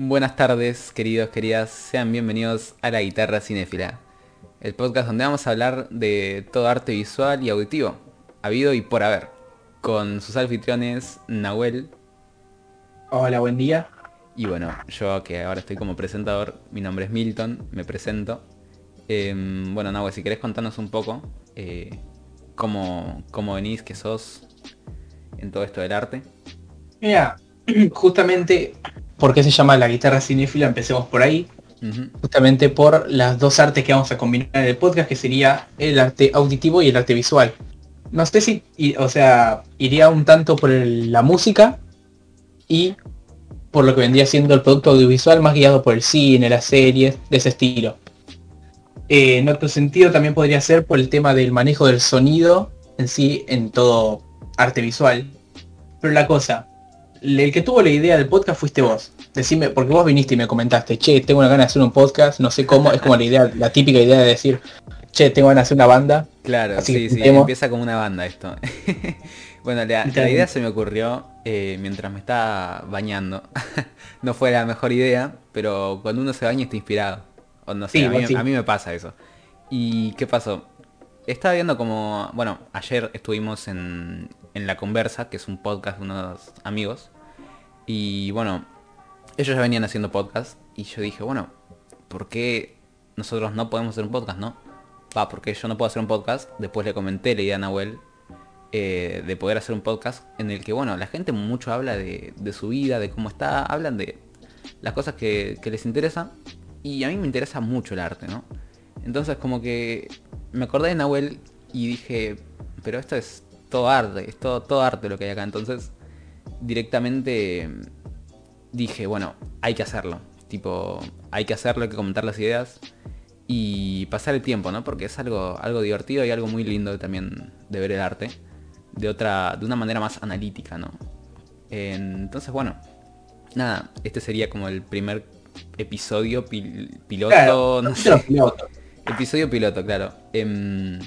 Buenas tardes, queridos, queridas. Sean bienvenidos a La Guitarra Cinéfila, el podcast donde vamos a hablar de todo arte visual y auditivo, habido y por haber, con sus anfitriones Nahuel Hola, buen día. y bueno, yo que ahora estoy como presentador, mi nombre es Milton, me presento. Em, bueno, Nahuel, si querés contarnos un poco eh, cómo, cómo venís, qué sos en todo esto del arte. Mira, justamente, ¿por qué se llama la guitarra cinéfila? Empecemos por ahí. Justamente por las dos artes que vamos a combinar en el podcast, que sería el arte auditivo y el arte visual. No sé si, y- o sea, iría un tanto por el- la música y por lo que vendría siendo el producto audiovisual más guiado por el cine, las series, de ese estilo. Eh, en otro sentido también podría ser por el tema del manejo del sonido en sí en todo arte visual. Pero la cosa, el que tuvo la idea del podcast fuiste vos. Decime, porque vos viniste y me comentaste, che, tengo una gana de hacer un podcast, no sé cómo, es como la idea, la típica idea de decir, che, tengo ganas de hacer una banda. Claro, Así sí, sí, empieza como una banda esto. bueno, la, idea se me ocurrió eh, mientras me estaba bañando. no fue la mejor idea, pero cuando uno se baña está inspirado. O no sé, Sí, a, mí, igual sí. a mí me pasa eso. ¿Y qué pasó? Estaba viendo como, bueno, ayer estuvimos en, en La Conversa, que es un podcast de unos amigos. Y bueno, ellos ya venían haciendo podcast. Y yo dije, bueno, ¿por qué nosotros no podemos hacer un podcast, no? Va, porque yo no puedo hacer un podcast. Después le comenté la idea a Nahuel eh, de poder hacer un podcast en el que, bueno, la gente mucho habla de, su vida, de cómo está, hablan de las cosas que, que les interesan. Y a mí me interesa mucho el arte, ¿no? Entonces como que me acordé de Nahuel y dije, pero esto es todo arte, es todo, todo arte lo que hay acá. Entonces directamente dije, bueno, hay que hacerlo. Tipo, hay que hacerlo, hay que comentar las ideas y pasar el tiempo, ¿no? Porque es algo, algo divertido y algo muy lindo también de ver el arte. De otra, de una manera más analítica, ¿no? Entonces, bueno, nada, este sería como el primer episodio pil- piloto, Claro, no sé. pilotos. Episodio piloto, claro. Em,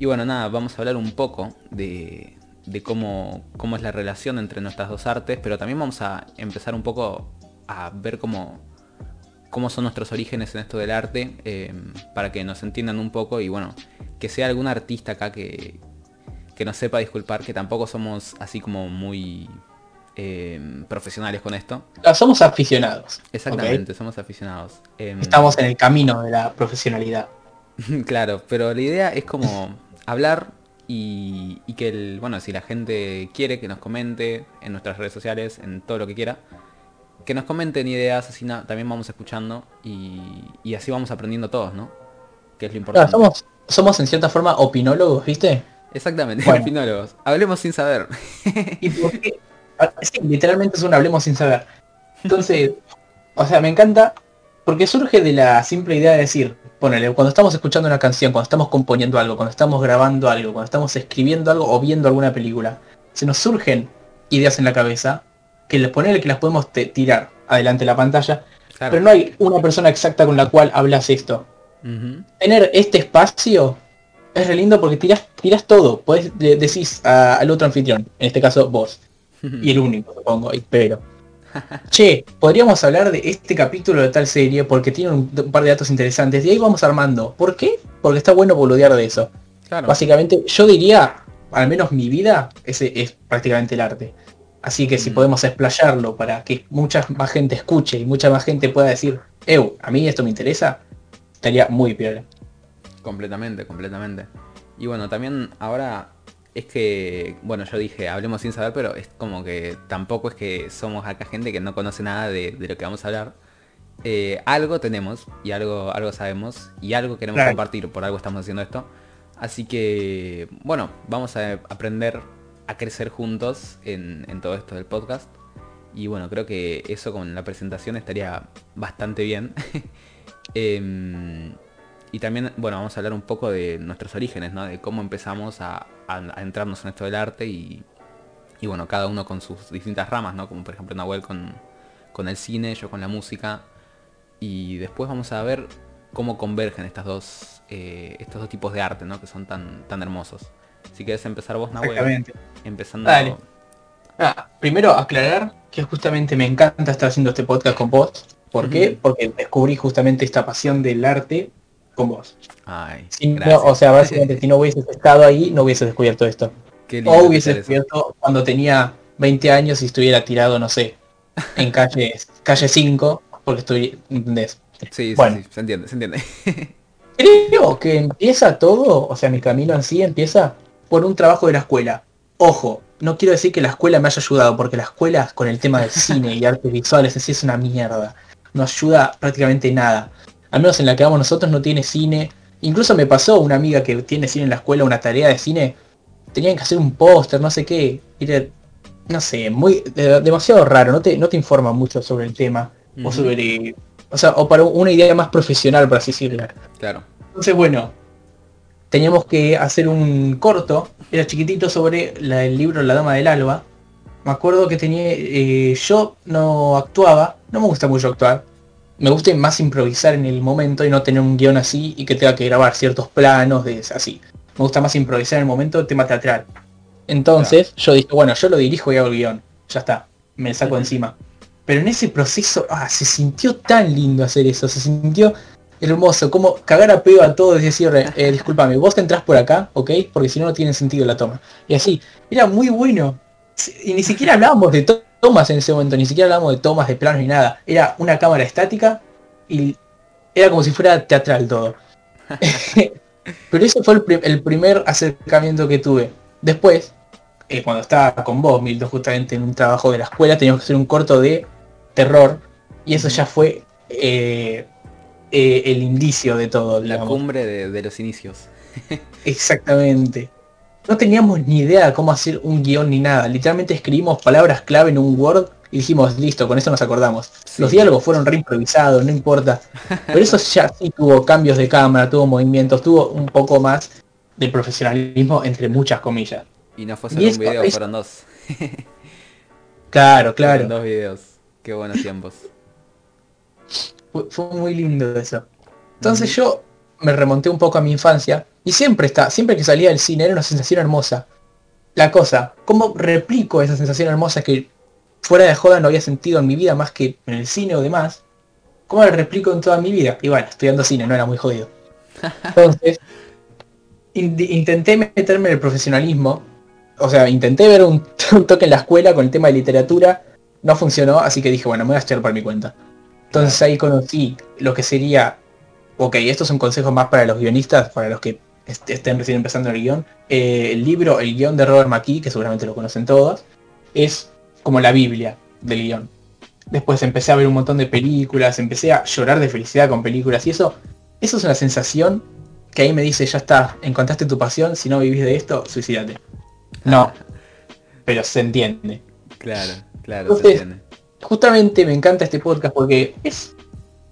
y bueno, nada, vamos a hablar un poco de, de cómo, cómo es la relación entre nuestras dos artes, pero también vamos a empezar un poco a ver cómo, cómo son nuestros orígenes en esto del arte, em, para que nos entiendan un poco y bueno, que sea algún artista acá que, que nos sepa disculpar, que tampoco somos así como muy em, profesionales con esto. Ah, Somos aficionados. Exactamente, somos aficionados. Em, Estamos en el camino de la profesionalidad. Claro, pero la idea es como hablar y, y que el, bueno, si la gente quiere que nos comente en nuestras redes sociales, en todo lo que quiera, que nos comenten ideas, así na- también vamos escuchando y, y así vamos aprendiendo todos, ¿no? Que es lo Claro, importante. somos, somos en cierta forma opinólogos, ¿viste? Exactamente, Bueno. opinólogos. Hablemos sin saber. ¿Y por qué? Ah, Sí, literalmente es un hablemos sin saber. Entonces, o sea, me encanta porque surge de la simple idea de decir, ponele, cuando estamos escuchando una canción, cuando estamos componiendo algo, cuando estamos grabando algo, cuando estamos escribiendo algo o viendo alguna película, se nos surgen ideas en la cabeza que les ponele que las podemos tirar adelante de la pantalla, Claro. pero no hay una persona exacta con la cual hablas esto. Tener este espacio es re lindo porque tiras, tiras todo, podés, le decís a- al otro anfitrión, en este caso vos, y el único, supongo, espero. Che, podríamos hablar de este capítulo de tal serie porque tiene un, par de datos interesantes y ahí vamos armando. ¿Por qué? Porque está bueno boludear de eso. Claro. Básicamente, yo diría, al menos mi vida, ese es prácticamente el arte. Así que si Mm. podemos explayarlo para que mucha más gente escuche y mucha más gente pueda decir, Eu, a mí esto me interesa, estaría muy piola. Completamente, completamente. Y bueno, también ahora es que, bueno, yo dije, hablemos sin saber, pero es como que tampoco es que somos acá gente que no conoce nada de, de lo que vamos a hablar. Eh, algo tenemos y algo, algo sabemos y algo queremos Claro. compartir, por algo estamos haciendo esto. Así que, bueno, vamos a aprender a crecer juntos en, en todo esto del podcast. Y bueno, creo que eso con la presentación estaría bastante bien. Em, y también, bueno, vamos a hablar un poco de nuestros orígenes, ¿no? De cómo empezamos a, a- a entrarnos en esto del arte y, y bueno, cada uno con sus distintas ramas, ¿no? Como por ejemplo Nahuel con, con el cine, yo con la música. Y después vamos a ver cómo convergen estas dos, eh, estos dos tipos de arte, ¿no? Que son tan, tan hermosos. Si quieres empezar vos, Nahuel, Exactamente. empezando... Dale. Ah, primero aclarar que justamente me encanta estar haciendo este podcast con vos. ¿Por qué? Porque descubrí justamente esta pasión del arte con vos. Ay, Si no- gracias. o sea, básicamente si no hubieses estado ahí, no hubieses descubierto esto. O hubiese escuchar eso. descubierto cuando tenía 20 años y estuviera tirado, no sé, en calle, calle 5, porque estoy, ¿entendés? Sí, sí, se entiende, se entiende. Creo que empieza todo, o sea, mi camino en sí empieza por un trabajo de la escuela. Ojo, no quiero decir que la escuela me haya ayudado, porque la escuela con el tema del cine y artes visuales en sí es una mierda. No ayuda prácticamente nada. Al menos en la que vamos nosotros no tiene cine. Incluso me pasó una amiga que tiene cine en la escuela, una tarea de cine. Tenían que hacer un póster, no sé qué. Era, no sé, muy de- demasiado raro. No te, no te informa mucho sobre el tema. O sobre... O sea, o para una idea más profesional, por así decirlo. Claro. Entonces, bueno, teníamos que hacer un corto, era chiquitito, sobre la- el libro La Dama del Alba. Me acuerdo que tenía, eh, yo no actuaba, no me gusta mucho actuar. Me gusta más improvisar en el momento y no tener un guion así y que tenga que grabar ciertos planos de así. Me gusta más improvisar en el momento tema teatral. Entonces yo dije, bueno, yo lo dirijo y hago el guion. Ya está, me saco encima. Pero en ese proceso, ah, se sintió tan lindo hacer eso, se sintió hermoso, como cagar a pedo a todos y decir, eh, discúlpame, vos entrás por acá, ¿ok? Porque si no, no tiene sentido la toma. Y así, era muy bueno. Y ni siquiera hablábamos de to- tomas en ese momento, ni siquiera hablábamos de tomas de planos ni nada. Era una cámara estática y era como si fuera teatral todo. Pero ese fue el, pri- el primer acercamiento que tuve. Después, eh, cuando estaba con vos, Milton, justamente en un trabajo de la escuela, teníamos que hacer un corto de terror. Y eso ya fue eh, eh, el indicio de todo, La digamos. cumbre de, de los inicios. Exactamente. No teníamos ni idea de cómo hacer un guion ni nada. Literalmente escribimos palabras clave en un Word y dijimos, listo, con eso nos acordamos. Sí. Los diálogos fueron reimprovisados, no importa. Pero eso ya sí tuvo cambios de cámara, tuvo movimientos, tuvo un poco más de profesionalismo entre muchas comillas. Y no fue Y solo un video, fueron dos. Claro, Fueron claro. dos videos. Qué buenos tiempos. Fue, fue muy lindo eso. Entonces yo me remonté un poco a mi infancia y siempre está, siempre que salía del cine era una sensación hermosa. La cosa, ¿cómo replico esa sensación hermosa que fuera de joda no había sentido en mi vida más que en el cine o demás? ¿Cómo la replico en toda mi vida? Y bueno, estudiando cine, no era muy jodido. Entonces, in- intenté meterme en el profesionalismo. O sea, intenté ver un, un toque en la escuela con el tema de literatura. No funcionó, así que dije, bueno, me voy a estudiar por mi cuenta. Entonces ahí conocí lo que sería, ok, esto es un consejo más para los guionistas, para los que estén recién empezando el guion. Eh, el libro, el guion de Robert McKee, que seguramente lo conocen todos, es como la Biblia del guion. Después empecé a ver un montón de películas, empecé a llorar de felicidad con películas y eso, eso es una sensación que ahí me dice, ya está, encontraste tu pasión, si no vivís de esto, suicídate. No, pero se entiende. Claro, claro, se entiende. justamente me encanta este podcast porque es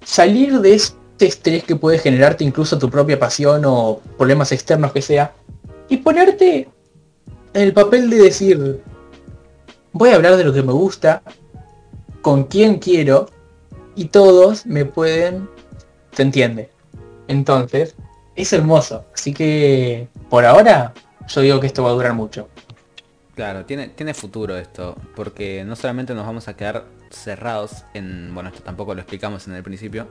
salir de este estrés que puede generarte incluso tu propia pasión o problemas externos que sea y ponerte en el papel de decir voy a hablar de lo que me gusta con quien quiero y todos me pueden se entiende entonces es hermoso. Así que por ahora yo digo que esto va a durar mucho. Claro, tiene, tiene futuro esto, porque no solamente nos vamos a quedar cerrados en, bueno, esto tampoco lo explicamos en el principio,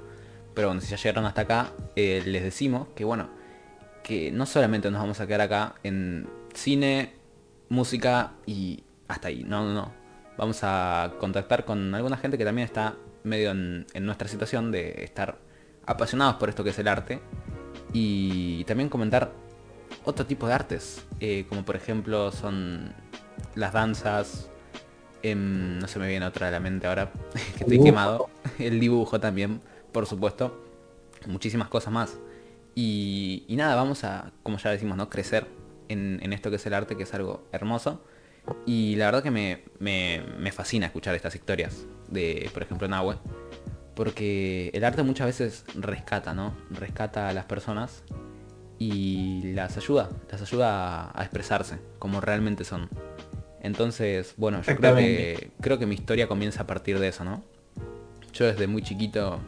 pero bueno, si ya llegaron hasta acá, eh, les decimos que bueno, que no solamente nos vamos a quedar acá en cine, música y hasta ahí, no, no, no. Vamos a contactar con alguna gente que también está medio en, en nuestra situación de estar apasionados por esto que es el arte. Y también comentar otro tipo de artes, eh, como por ejemplo son las danzas, em, no se me viene otra a la mente ahora, que estoy quemado, el dibujo también, por supuesto, muchísimas cosas más. Y, y nada, vamos a, como ya decimos, ¿no? Crecer en, en esto que es el arte, que es algo hermoso. Y la verdad que me, me- me fascina escuchar estas historias de, por ejemplo, Nahue. Porque el arte muchas veces rescata, ¿no? Rescata a las personas y las ayuda, las ayuda a, expresarse como realmente son. Entonces, bueno, yo creo que, creo que mi historia comienza a partir de eso, ¿no? Yo desde muy chiquito,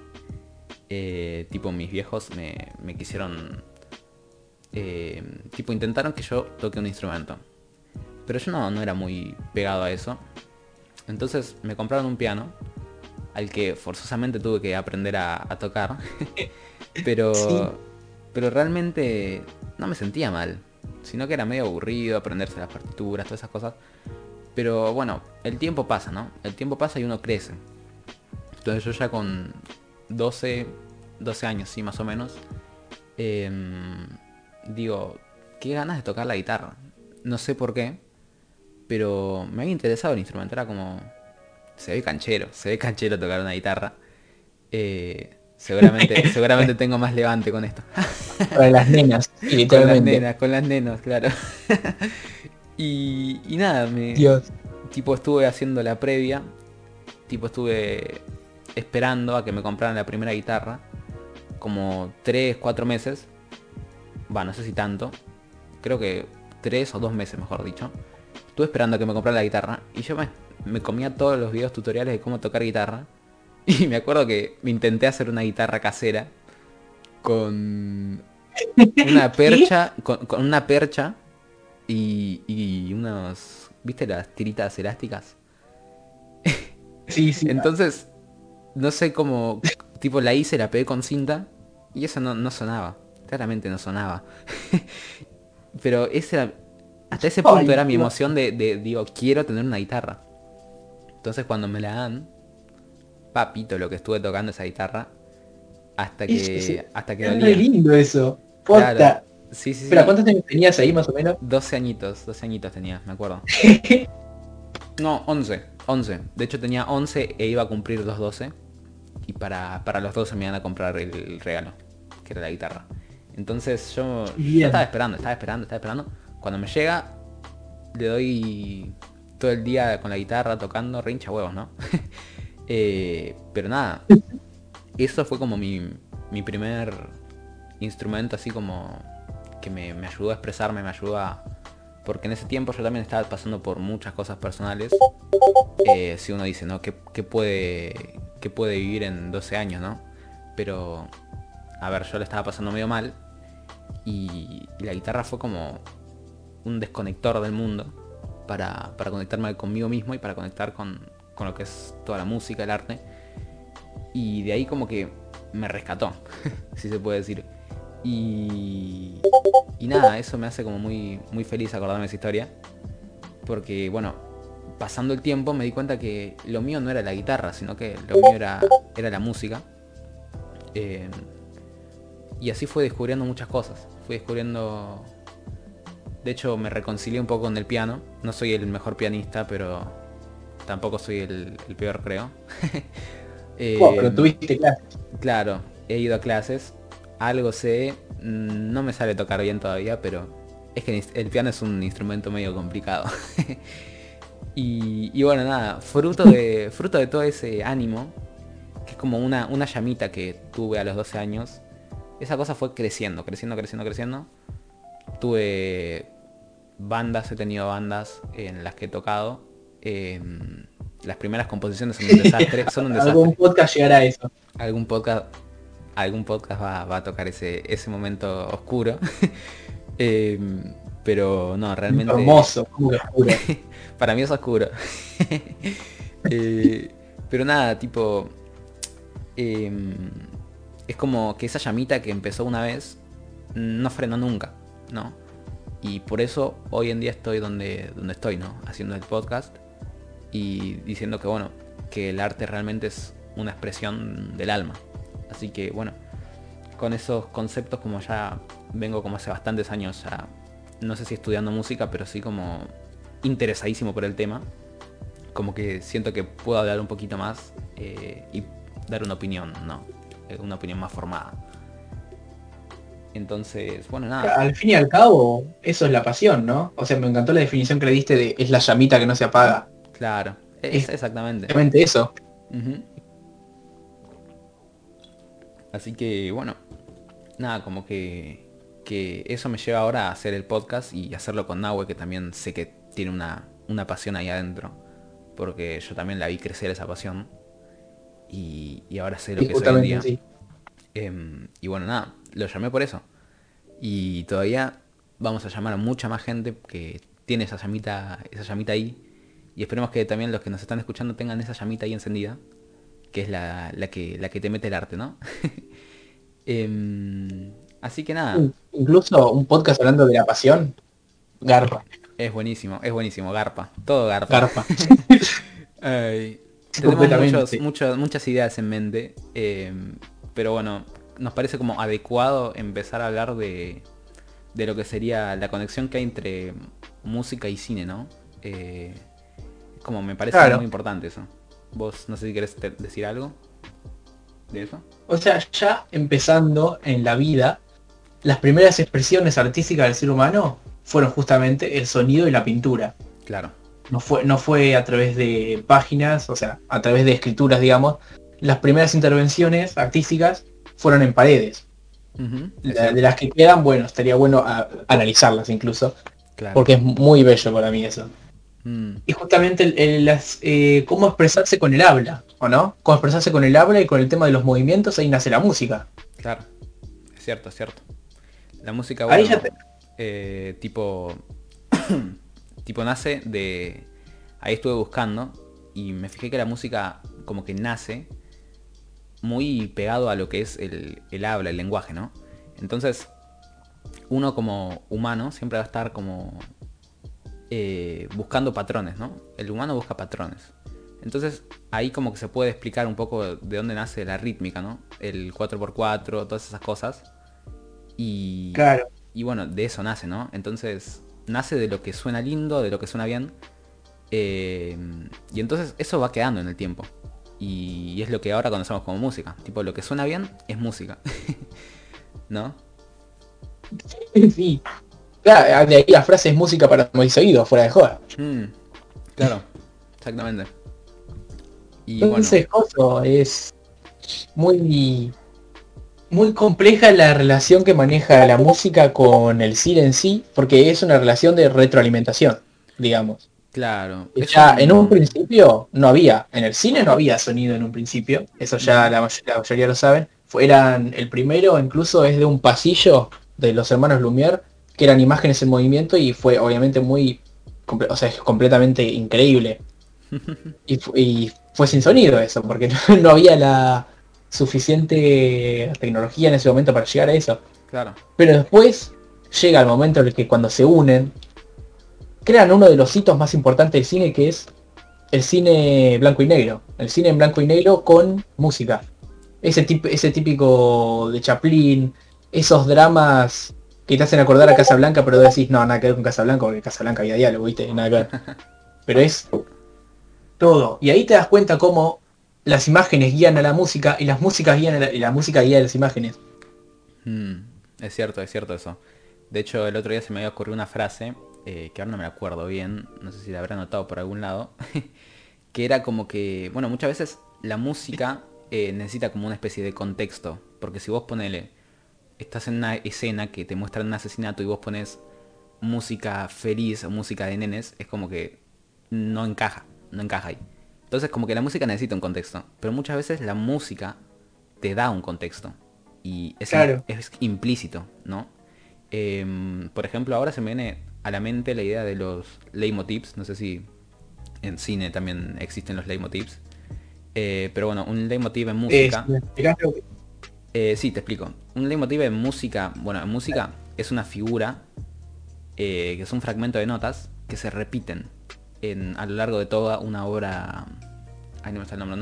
eh, tipo mis viejos me, me quisieron, eh, tipo intentaron que yo toque un instrumento. Pero yo no, no era muy pegado a eso. Entonces me compraron un piano al que forzosamente tuve que aprender a, tocar. pero, pero realmente no me sentía mal, sino que era medio aburrido aprenderse las partituras, todas esas cosas. Pero bueno, el tiempo pasa, ¿no? El tiempo pasa y uno crece. Entonces yo ya con 12, 12 años, sí, más o menos, em, digo, qué ganas de tocar la guitarra. No sé por qué, pero me había interesado el instrumento. Era como, se ve canchero, se ve canchero tocar una guitarra. Eh, seguramente, seguramente tengo más levante con esto. Con las nenas, Con las nenas, con las nenas, claro. y, y nada, me. Dios. Tipo estuve haciendo la previa. Tipo estuve esperando a que me compraran la primera guitarra. Como 3, 4 meses. Va, no sé si tanto. Creo que 3 o 2 meses, mejor dicho. Estuve esperando a que me compraran la guitarra. Y yo me me comía todos los videos tutoriales de cómo tocar guitarra. Y me acuerdo que me intenté hacer una guitarra casera con una percha, con, una percha y, y, unos, ¿viste las tiritas elásticas? Sí, sí. Entonces, no sé cómo, tipo la hice, la pegué con cinta y eso no, no sonaba. Claramente no sonaba. Pero ese hasta ese punto era mi emoción de, de, digo, quiero tener una guitarra. Entonces cuando me la dan, papito lo que estuve tocando esa guitarra, hasta que, hasta que es lindo eso. Claro. Sí, sí, Pero ¿cuántos años tenías ahí más o menos? 12 añitos, 12 añitos tenía, me acuerdo. no, 11, 11. De hecho tenía 11 e iba a cumplir los 12. Y para, para los 12 me iban a comprar el regalo, que era la guitarra. Entonces yo, yo, estaba esperando, estaba esperando, estaba esperando. Cuando me llega, le doy todo el día con la guitarra tocando, rincha huevos, ¿no? Eh, pero nada, eso fue como mi, mi primer instrumento así como que me, ayudó a expresarme, me ayudó a... Porque en ese tiempo yo también estaba pasando por muchas cosas personales. Eh, si uno dice, ¿no? ¿Qué, puede, ¿Qué puede vivir en 12 años, no? Pero, a ver, yo le estaba pasando medio mal. y la guitarra fue como un desconector del mundo para, conectarme conmigo mismo y para conectar con, lo que es toda la música, el arte. Y de ahí como que me rescató, si se puede decir. Y, y nada, eso me hace como muy, muy feliz acordarme de esa historia. Porque bueno, pasando el tiempo me di cuenta que lo mío no era la guitarra, sino que lo mío era, era la música. Eh, y así fue descubriendo muchas cosas. Fui descubriendo de hecho me reconcilié un poco con el piano. No soy el mejor pianista, pero tampoco soy el, peor, creo. Oh, pero tuviste clases. Claro, he ido a clases. Algo sé. Mm, no me sale tocar bien todavía, pero es que el piano es un instrumento medio complicado. y, bueno, nada, fruto de, fruto de todo ese ánimo, que es como una, una llamita que tuve a los 12 años, esa cosa fue creciendo, creciendo, creciendo, creciendo. Tuve bandas, he tenido bandas en las que he tocado. Em, las primeras composiciones son un desastre. Son un desastre. Algún podcast llegará a eso. Algún podcast, algún podcast va, a tocar ese, ese momento oscuro. Em, pero no, realmente. Hermoso, oscuro. Para mí es oscuro. Eh, pero nada, tipo. Em, es como que esa llamita que empezó una vez no frenó nunca, ¿no? Y por eso hoy en día estoy donde, donde estoy, ¿no? Haciendo el podcast y diciendo que bueno, que el arte realmente es una expresión del alma. Así que bueno, con esos conceptos como ya vengo como hace bastantes años ya, no sé si estudiando música, pero sí como interesadísimo por el tema. Como que siento que puedo hablar un poquito más eh, y dar una opinión, ¿no? Eh, una opinión más formada. Entonces, bueno, nada. Al fin y al cabo, eso es la pasión, ¿no? O sea, me encantó la definición que le diste de es la llamita que no se apaga. Claro, es, exactamente. Exactamente eso. Así que, bueno, nada, como que, que eso me lleva ahora a hacer el podcast y hacerlo con Nahue, que también sé que tiene una, una pasión ahí adentro. Porque yo también la vi crecer esa pasión. Y, ahora sé lo que es hoy en día. Em, y bueno, nada, lo llamé por eso. Y todavía vamos a llamar a mucha más gente que tiene esa llamita, esa llamita ahí Y esperemos que también los que nos están escuchando tengan esa llamita ahí encendida, que es la, la que, la que te mete el arte, ¿no? Em, así que nada. Incluso un podcast hablando de la pasión. Garpa. Es buenísimo, es buenísimo, Garpa. Todo Garpa. Garpa. Ay, tenemos muchos, muchas ideas en mente. Em, pero bueno, nos parece como adecuado empezar a hablar de, de lo que sería la conexión que hay entre música y cine, ¿no? Eh, como me parece muy importante eso. Vos no sé si querés decir algo de eso. O sea, ya empezando en la vida, las primeras expresiones artísticas del ser humano fueron justamente el sonido y la pintura. Claro. No fue, no fue a través de páginas, o sea, a través de escrituras, digamos. Las primeras intervenciones artísticas fueron en paredes. de, las que quedan, bueno, estaría bueno analizarlas incluso. Porque es muy bello para mí eso. Mm. Y justamente el, las, eh, cómo expresarse con el habla, ¿o no? Cómo expresarse con el habla y con el tema de los movimientos, ahí nace la música. Claro, es cierto, es cierto. La música, bueno, eh, tipo, tipo nace de... Ahí estuve buscando y me fijé que la música como que nace muy pegado a lo que es el, el habla, el lenguaje, ¿no? Entonces, uno como humano siempre va a estar como eh, buscando patrones, ¿no? El humano busca patrones. Entonces ahí como que se puede explicar un poco de dónde nace la rítmica, ¿no? El 4x4, todas esas cosas. Y, claro. y bueno, de eso nace, ¿no? Entonces nace de lo que suena lindo, de lo que suena bien. Eh, y entonces eso va quedando en el tiempo. Y es lo que ahora conocemos como música. Tipo, lo que suena bien es música. ¿No? Sí. Claro, de ahí la frase es música para mis oídos, fuera de joda. Mm, claro, exactamente. Y Entonces, es muy muy compleja la relación que maneja la música con el cine en sí, porque es una relación de retroalimentación, digamos. Claro. Ya en un principio no había, en el cine no había sonido en un principio, eso ya la, mayoría, lo saben. Fueran el primero incluso es de un pasillo de los hermanos Lumière, que eran imágenes en movimiento y fue obviamente muy, o sea, es completamente increíble. y, fue sin sonido eso, porque no, había la suficiente tecnología en ese momento para llegar a eso. Claro. Pero después llega el momento en el que cuando se unen, crean uno de los hitos más importantes del cine que es el cine blanco y negro. El cine en blanco y negro con música. Ese, ese típico de Chaplin, esos dramas que te hacen acordar a Casablanca, pero decís, no, nada que ver con Casablanca, porque Casablanca había diálogo, ¿viste? Nada que ver. Pero es todo. Y ahí te das cuenta cómo las imágenes guían a la música y las músicas guían a la, y la música guía a las imágenes. Hmm, es cierto, es cierto eso. De hecho, el otro día se me había ocurrido una frase, eh, que ahora no me acuerdo bien, no sé si la habrá notado por algún lado, que era como que, bueno, muchas veces la música eh, necesita como una especie de contexto, porque si vos ponele, estás en una escena que te muestra un asesinato y vos pones música feliz o música de nenes, es como que no encaja, no encaja ahí. Entonces como que la música necesita un contexto, pero muchas veces la música te da un contexto y es, es implícito, ¿no? Em, por ejemplo, ahora se me viene a la mente la idea de los leitmotivs, no sé si en cine también existen los leitmotivs, eh, pero bueno, un leitmotiv en música... Eh, sí, te explico. Un leitmotiv en música, bueno, en música es una figura eh, que es un fragmento de notas que se repiten en, a lo largo de toda una obra. Ay, no me está el nombre,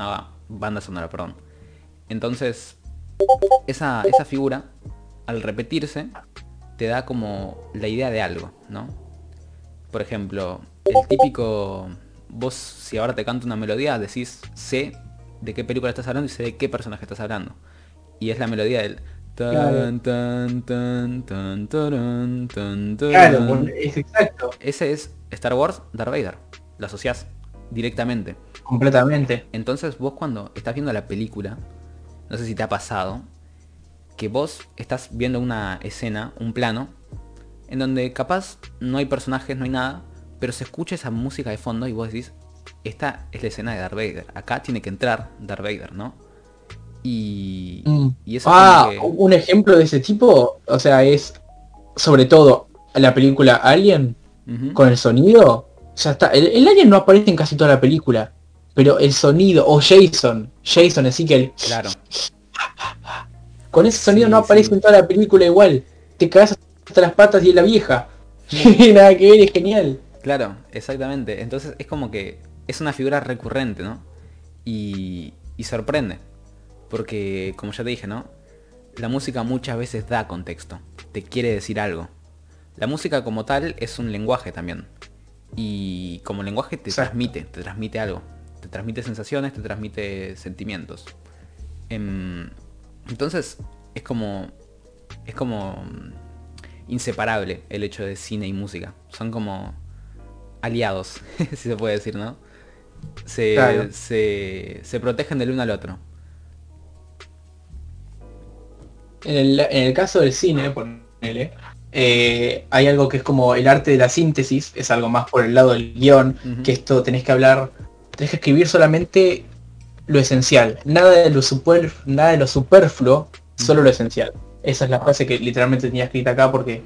banda sonora, perdón. Entonces, esa, esa figura, al repetirse, te da como la idea de algo, ¿no? Por ejemplo, el típico. Vos, si ahora te canto una melodía, decís sé de qué película estás hablando y sé de qué personaje estás hablando y es la melodía del tan, tan, tan, tan, tan, tan, Claro, es exacto. Ese es Star Wars Darth Vader. Lo asociás directamente. Completamente. Entonces vos cuando estás viendo la película, no sé si te ha pasado, que vos estás viendo una escena, un plano, en donde capaz no hay personajes, no hay nada, pero se escucha esa música de fondo y vos decís, esta es la escena de Darth Vader. Acá tiene que entrar Darth Vader, ¿no? Y, mm. ah, un ejemplo de ese tipo, o sea, es sobre todo la película Alien con el sonido. Ya está. El, el alien no aparece en casi toda la película. Pero el sonido, o Jason, Jason así que el... Claro. Con ese sonido Sí, no aparece sí. en toda la película igual. Te cagas hasta las patas y es la vieja. Nada que ver, es genial. Claro, exactamente. Entonces es como que es una figura recurrente, ¿no? Y, y sorprende. Porque, como ya te dije, ¿no? La música muchas veces da contexto. Te quiere decir algo. La música como tal es un lenguaje también. Y como lenguaje te transmite, te transmite algo. Te transmite sensaciones, te transmite sentimientos. Em, entonces, es como. Es como. mm, inseparable el hecho de cine y música. Son como aliados, si se puede decir, ¿no? Se, Claro. se, se protegen del uno al otro. En el, en el caso del cine, ponele, eh, hay algo que es como el arte de la síntesis, es algo más por el lado del guion, que esto tenés que hablar, tenés que escribir solamente lo esencial, nada de lo, super, nada de lo superfluo, solo lo esencial. Esa es la frase que literalmente tenía escrita acá porque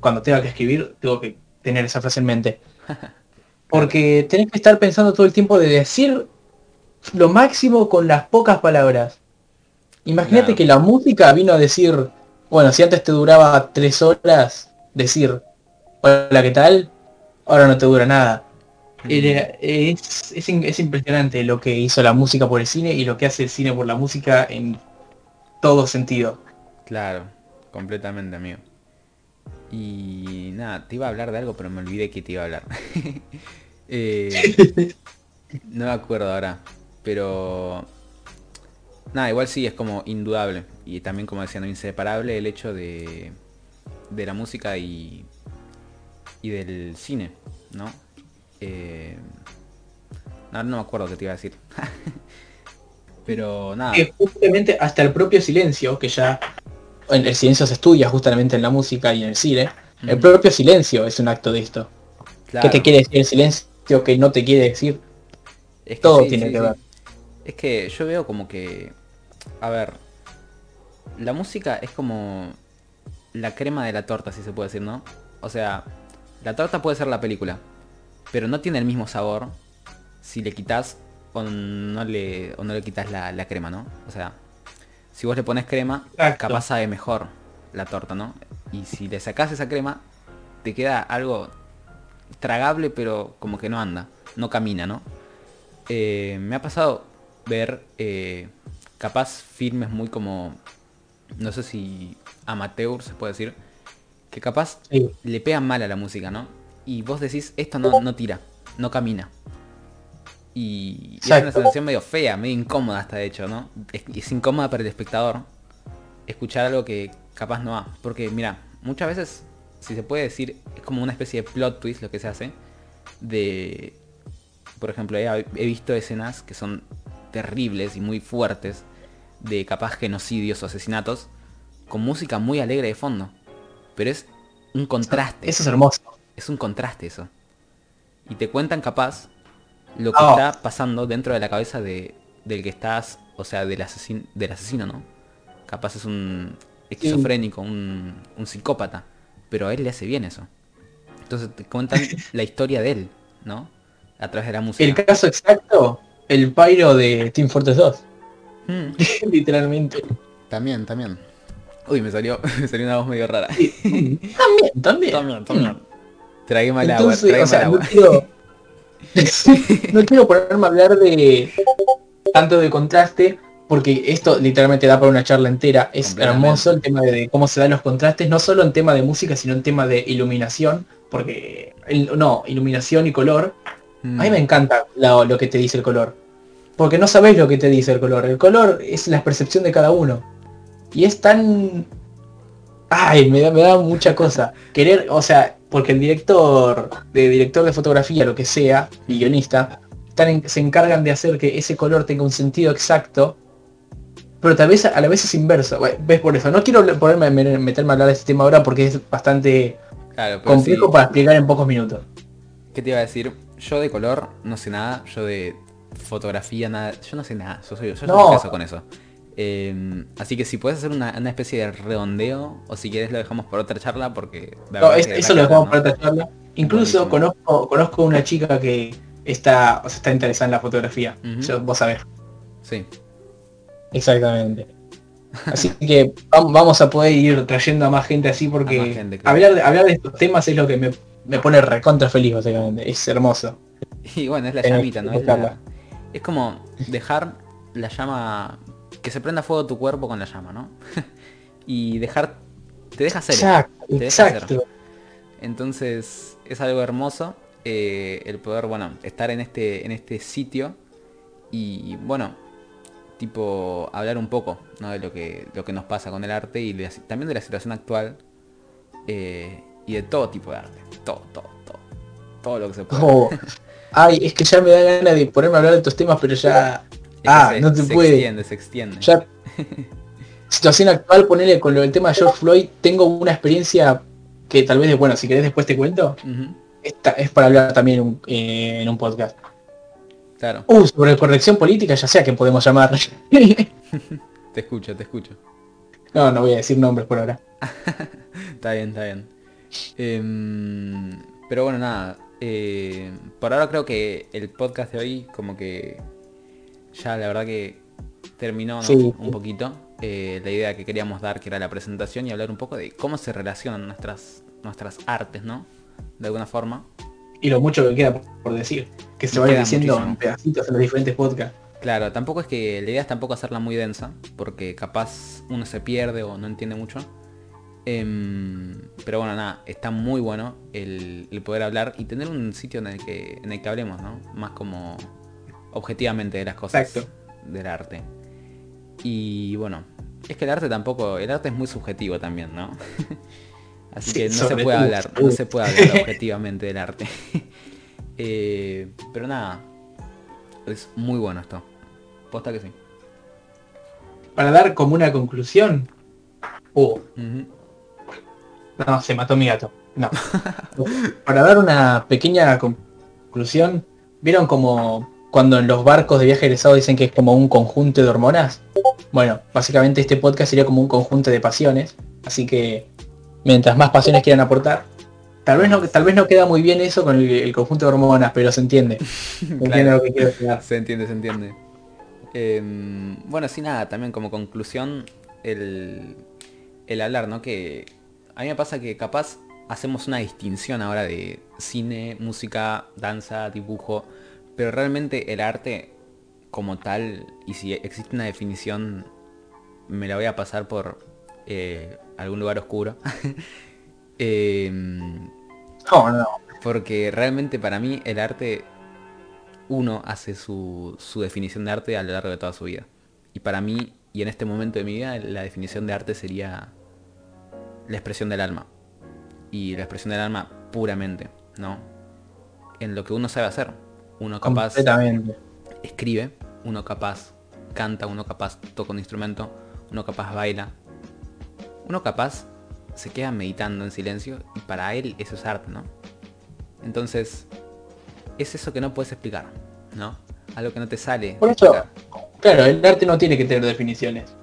cuando tenga que escribir tengo que tener esa frase en mente. Porque tenés que estar pensando todo el tiempo de decir lo máximo con las pocas palabras. Imagínate Claro. que la música vino a decir, bueno, si antes te duraba tres horas, decir, hola, ¿qué tal? Ahora no te dura nada. Era- es, es impresionante lo que hizo la música por el cine y lo que hace el cine por la música en todo sentido. Claro, completamente, amigo. Y nada, te iba a hablar de algo, pero me olvidé que te iba a hablar. Eh, no me acuerdo ahora, pero... Nada, igual sí, es como indudable. Y también, como decía, no inseparable el hecho de, de la música y, y del cine, ¿no? Eh, no, no me acuerdo qué te iba a decir. pero nada. Que justamente hasta el propio silencio, que ya en el silencio se estudia justamente en la música y en el cine, el propio silencio es un acto de esto. Claro. ¿Qué te quiere decir el silencio? ¿Qué no te quiere decir? Es que Todo sí, tiene sí, que sí. ver. Es que yo veo como que, a ver, la música es como la crema de la torta, si se puede decir, ¿no? O sea, la torta puede ser la película, pero no tiene el mismo sabor si le quitas o no le, o no le quitas la, la crema, ¿no? O sea, si vos le pones crema, Exacto. capaz sabe mejor la torta, ¿no? Y si le sacás esa crema, te queda algo tragable, pero como que no anda, no camina, ¿no? Eh, me ha pasado ver eh, capaz filmes muy como, no sé si amateur se puede decir, que capaz Sí. le pegan mal a la música, ¿no? Y vos decís, esto no, no tira, no camina. Y, y es una sensación medio fea, medio incómoda hasta de hecho, ¿no? Es, es incómoda para el espectador escuchar algo que capaz no va. Porque mira, muchas veces, si se puede decir, es como una especie de plot twist lo que se hace. De, por ejemplo, he, he visto escenas que son terribles y muy fuertes de capaz genocidios o asesinatos con música muy alegre de fondo. Pero es un contraste. Eso es hermoso. Es un contraste eso. Y te cuentan capaz lo que Oh. está pasando dentro de la cabeza de, del que estás, o sea, del, asesin- del asesino, ¿no? Capaz es un esquizofrénico, un, un psicópata, pero a él le hace bien eso. Entonces te cuentan la historia de él, ¿no? A través de la música. El caso exacto, el Pyro de Team Fortress 2. Mm, Literalmente. también, también. Uy, me salió, me salió una voz medio rara. También, también. también, también. Tragué mal agua, tragué o sea, mal no agua. quiero, no quiero ponerme a hablar de tanto de contraste, porque esto literalmente da para una charla entera. Es hermoso el tema de cómo se dan los contrastes, no solo en tema de música, sino en tema de iluminación, porque el- no, iluminación y color. Mm, A mí me encanta lo, lo que te dice el color. Porque no sabes lo que te dice el color. El color es la percepción de cada uno. Y es tan... Ay, me da, me da mucha cosa. Querer, o sea, porque el director, de director de fotografía, lo que sea, y guionista, en- se encargan de hacer que ese color tenga un sentido exacto. Pero tal vez a la vez es inverso. Bueno, ¿Ves por eso? No quiero ponerme, me- meterme a hablar de este tema ahora porque es bastante Claro, complejo sí. para explicar en pocos minutos. ¿Qué te iba a decir? Yo de color no sé nada, yo de fotografía nada, yo no sé nada, yo soy, yo soy No. un caso con eso. Eh, así que si puedes hacer una, una especie de redondeo, o si quieres lo dejamos por otra charla, porque No, verdad es- eso lo dejamos para otra charla. Incluso conozco, conozco una chica que está, o sea, está interesada en la fotografía. Ujú. Yo- vos sabés. Sí. Exactamente. Así que vam- vamos a poder ir trayendo a más gente así porque gente, claro. hablar, de, hablar de estos temas es lo que me, me pone recontra feliz básicamente. Es hermoso. Y bueno, es la llamita, ¿no? Es, la-. Es como dejar la llama, que se prenda fuego tu cuerpo con la llama, ¿no? y dejar, te deja hacer. Exacto, te deja exacto. Entonces es algo hermoso eh, el poder, bueno, estar en este, en este sitio y bueno, tipo hablar un poco ¿no? de lo que, lo que nos pasa con el arte y de también de la situación actual eh, y de todo tipo de arte. Todo, todo, todo. Todo lo que se puede. Oh. Ay, es que ya me da ganas de ponerme a hablar de estos temas, pero ya... Ah, se- no se se puede. extiende, se extiende. Ya... Situación actual, ponerle con lo del tema de George Floyd, tengo una experiencia que tal vez, bueno, si querés después te cuento. Esta es para hablar también en un, eh, en un podcast. Claro, Uh, sobre corrección política, ya sea que podemos llamar. te escucho, te escucho. no, no voy a decir nombres por ahora. Está bien, está bien. Em, pero bueno, nada. Eh, por ahora creo que el podcast de hoy como que ya la verdad que terminó ¿no? Sí. un poquito. eh, la idea que queríamos dar, que era la presentación y hablar un poco de cómo se relacionan nuestras, nuestras artes, ¿no? De alguna forma. Y lo mucho que queda por decir. Que se Me va a ir queda diciendo muchísimo. en pedacitos en los diferentes podcasts. Claro, tampoco es que la idea es tampoco hacerla muy densa, porque capaz uno se pierde o no entiende mucho. Em, pero bueno, nada, está muy bueno el, el poder hablar y tener un sitio en el que, en el que hablemos, ¿no? Más como objetivamente de las cosas Exacto. del arte. Y bueno, es que el arte tampoco, el arte es muy subjetivo también, ¿no? Así Sí, que no se puede hablar, no se puede hablar objetivamente del arte. Eh, pero nada, es muy bueno esto. Posta que sí. Para dar como una conclusión. Uh, Ujú. No, se mató mi gato. No. Para dar una pequeña conclusión, ¿vieron como cuando en los barcos de viaje egresado dicen que es como un conjunto de hormonas? Bueno, básicamente este podcast sería como un conjunto de pasiones. Así que mientras más pasiones quieran aportar. Tal vez no, tal vez no queda muy bien eso con el, el conjunto de hormonas, pero se entiende. Se entiende Claro. lo que quiero decir. Se entiende, se entiende. Em, bueno, sí, nada, también como conclusión, el, el hablar, ¿no? Que a mí me pasa que capaz hacemos una distinción ahora de cine, música, danza, dibujo, pero realmente el arte como tal, y si existe una definición, me la voy a pasar por eh, algún lugar oscuro. Em, No, no. porque realmente para mí el arte, uno hace su, su definición de arte a lo largo de toda su vida. Y para mí, y en este momento de mi vida, la definición de arte sería la expresión del alma. Y la expresión del alma puramente, ¿no? En lo que uno sabe hacer. Uno capaz escribe, uno capaz canta, uno capaz toca un instrumento, uno capaz baila, uno capaz se queda meditando en silencio y para él eso es arte, ¿no? Entonces, es eso que no puedes explicar, ¿no? Algo que no te sale. Por eso, explicar. claro, el arte no tiene que tener definiciones.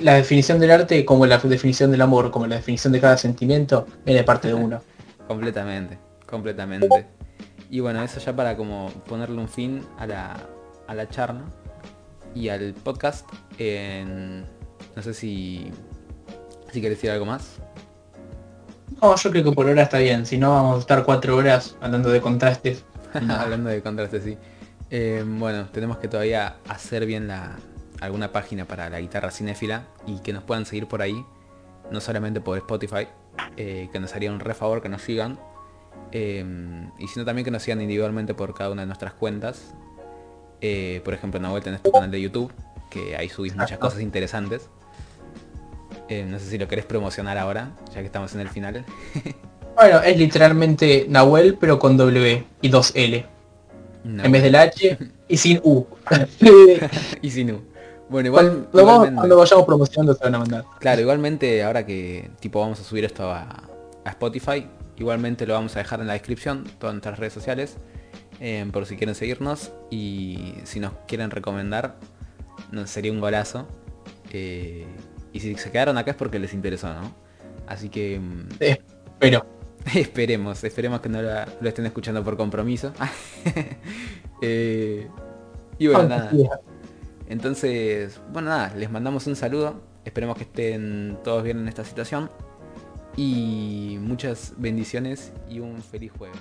La definición del arte, como la definición del amor, como la definición de cada sentimiento, viene de parte de uno. Completamente, completamente. Y bueno, eso ya para como ponerle un fin a la, a la charla y al podcast. en- no sé si, si quieres decir algo más. No, yo creo que por ahora está bien, si no vamos a estar cuatro horas hablando de contrastes. Hablando de contraste, sí. Eh, bueno, tenemos que todavía hacer bien la, alguna página para la guitarra cinéfila y que nos puedan seguir por ahí. No solamente por Spotify, eh, que nos haría un re favor que nos sigan. eh, y sino también que nos sigan individualmente por cada una de nuestras cuentas. Eh, por ejemplo, Nahuel tenés tu canal de YouTube, que ahí subís muchas cosas interesantes. Eh, no sé si lo querés promocionar ahora, ya que estamos en el final. Bueno, es literalmente Nahuel, pero con W y dos L. No. En vez del H y sin U. y si no. Bueno, igual, cuando, vamos- igualmente- cuando vayamos promocionando se van a mandar. Claro, igualmente ahora que tipo vamos a subir esto a, a Spotify, igualmente lo vamos a dejar en la descripción, todas nuestras redes sociales, eh, por si quieren seguirnos y si nos quieren recomendar, nos sería un golazo. Eh, y si se quedaron acá es porque les interesó, ¿no? Así que, mm, Pero, esperemos, esperemos que no lo, lo estén escuchando por compromiso. Eh, y bueno, nada. Entonces, bueno, nada, les mandamos un saludo. Esperemos que estén todos bien en esta situación. Y muchas bendiciones y un feliz jueves.